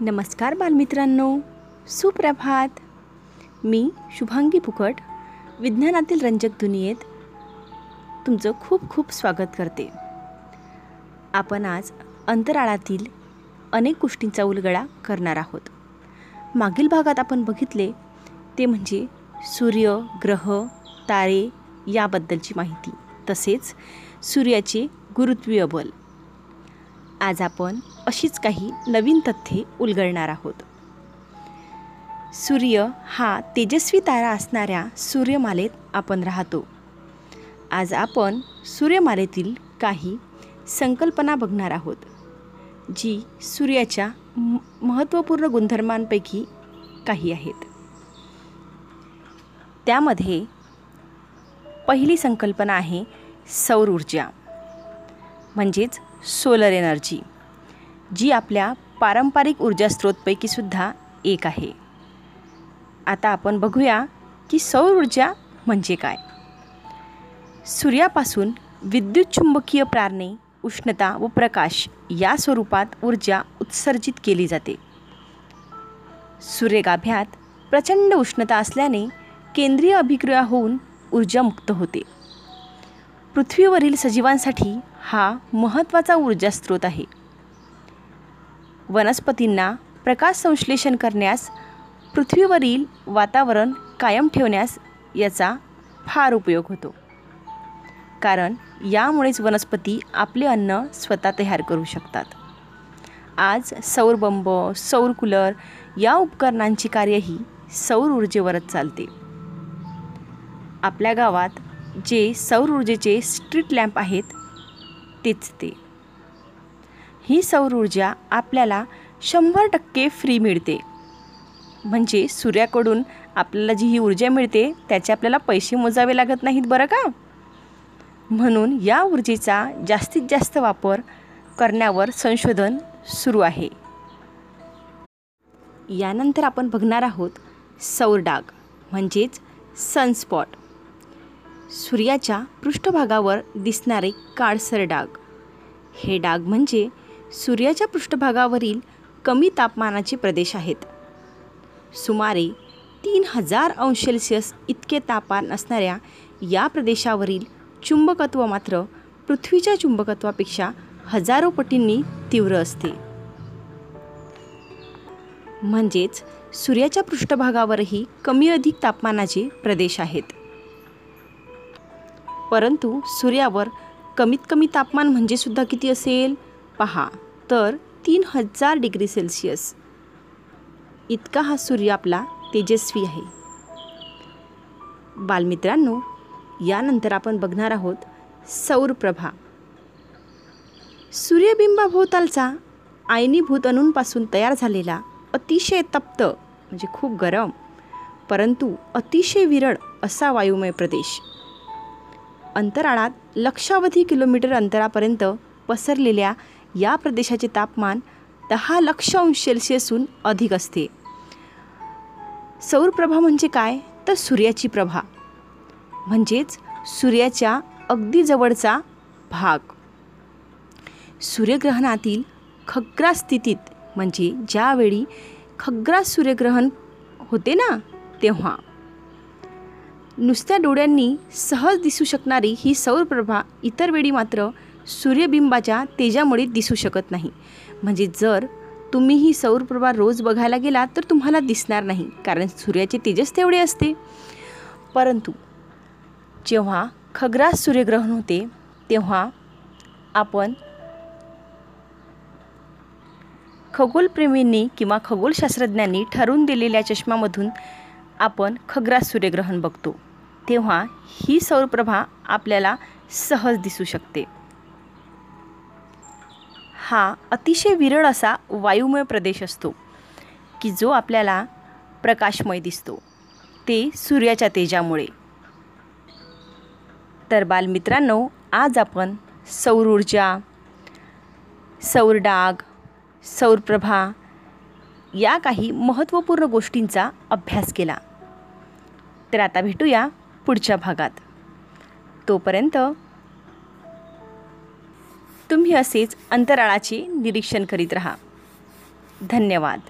नमस्कार बालमित्रांनो सुप्रभात. मी शुभांगी फुकट विज्ञानातील रंजक दुनियेत तुमचं खूप खूप स्वागत करते. आपण आज अंतराळातील अनेक गोष्टींचा उलगडा करणार आहोत. मागील भागात आपण बघितले ते म्हणजे सूर्य ग्रह तारे याबद्दलची माहिती. तसेच सूर्याचे गुरुत्वीय बल. आज आपण अशीच काही नवीन तथ्ये उलगडणार आहोत. सूर्य हा तेजस्वी तारा असणाऱ्या सूर्यमालेत आपण राहतो. आज आपण सूर्यमालेतील काही संकल्पना बघणार आहोत जी सूर्याच्या महत्त्वपूर्ण गुणधर्मांपैकी काही आहेत. त्यामध्ये पहिली संकल्पना आहे सौर ऊर्जा. म्हणजेच सोलर एनर्जी जी आपल्या पारंपरिक ऊर्जा स्रोतपैकीसुद्धा एक आहे. आता आपण बघूया की सौर ऊर्जा म्हणजे काय. सूर्यापासून विद्युत चुंबकीय प्रारणे उष्णता व प्रकाश या स्वरूपात ऊर्जा उत्सर्जित केली जाते. सूर्यगाभ्यात प्रचंड उष्णता असल्याने केंद्रीय अभिक्रिया होऊन ऊर्जा मुक्त होते. पृथ्वीवरील सजीवांसाठी हा महत्त्वाचा ऊर्जा स्रोत आहे. वनस्पतींना प्रकाश संश्लेषण करण्यास पृथ्वीवरील वातावरण कायम ठेवण्यास याचा फार उपयोग होतो. कारण यामुळेच वनस्पती आपले अन्न स्वतः तयार करू शकतात. आज सौर बंब सौर कूलर या उपकरणांची कार्यही सौर ऊर्जेवरच चालते. आपल्या गावात जे सौर ऊर्जेचे स्ट्रीट लॅम्प आहेत तेच ते ही सौर ऊर्जा आपल्याला शंभर टक्के फ्री मिळते. म्हणजे सूर्याकडून आपल्याला जी ही ऊर्जा मिळते त्याचे आपल्याला पैसे मोजावे लागत नाहीत बरं का? म्हणून या ऊर्जेचा जास्तीत जास्त वापर करण्यावर संशोधन सुरू आहे. यानंतर आपण बघणार आहोत सौर डाग म्हणजेच सनस्पॉट सूर्याच्या पृष्ठभागावर दिसणारे काळसर डाग. हे डाग म्हणजे सूर्याच्या पृष्ठभागावरील कमी तापमानाचे प्रदेश आहेत. सुमारे तीन हजार अंश सेल्सिअस इतके तापमान असणाऱ्या या प्रदेशावरील चुंबकत्व मात्र पृथ्वीच्या चुंबकत्वापेक्षा हजारो पटींनी तीव्र असते. म्हणजेच सूर्याच्या पृष्ठभागावरही कमी अधिक तापमानाचे प्रदेश आहेत. परंतु सूर्यावर कमीत कमी तापमान म्हणजे सुद्धा किती असेल? पहा तर तीन हजार डिग्री सेल्सिअस. इतका हा सूर्य आपला तेजस्वी आहे. बालमित्रांनो यानंतर आपण बघणार आहोत सौरप्रभा. सूर्यबिंबाभोवतालचा आयनीभूत अणूंपासून तयार झालेला अतिशय तप्त म्हणजे खूप गरम परंतु अतिशय विरळ असा वायुमय प्रदेश. अंतराळात लक्षावधी किलोमीटर अंतरापर्यंत पसरलेल्या या प्रदेशाचे तापमान दहा लक्ष अंश सेल्सिअसहून अधिक असते. सौरप्रभा म्हणजे काय? तर सूर्याची प्रभा. म्हणजेच सूर्याच्या अगदी जवळचा भाग. सूर्यग्रहणातील खग्रा स्थितीत म्हणजे ज्यावेळी खग्रास सूर्यग्रहण होते ना तेव्हा. नुसत्या डोळ्यांनी सहज दिसू शकणारी ही सौरप्रभा इतर वेळी मात्र सूर्यबिंबाच्या तेजामुळे दिसू शकत नाही. म्हणजे जर तुम्ही ही सौरप्रभा रोज बघायला गेलात तर तुम्हाला दिसणार नाही कारण सूर्याचे तेजस तेवढे असते. परंतु जेव्हा खग्रास सूर्यग्रहण होते तेव्हा आपण खगोलप्रेमींनी किंवा खगोलशास्त्रज्ञांनी ठरवून दिलेल्या चष्मामधून आपण खग्रास सूर्यग्रहण बघतो. तेव्हा ही सौरप्रभा आपल्याला सहज दिसू शकते. हा अतिशय विरळ असा वायुमय प्रदेश असतो की जो आपल्याला प्रकाशमय दिसतो ते सूर्याच्या तेजामुळे. तर बालमित्रांनो आज आपण सौर ऊर्जा सौर डाग सौरप्रभा या काही महत्त्वपूर्ण गोष्टींचा अभ्यास केला. तर आता भेटूया पुढच्या भागात. तोपर्यंत तुम्ही असेच अंतराळाचे निरीक्षण करीत राहा. धन्यवाद.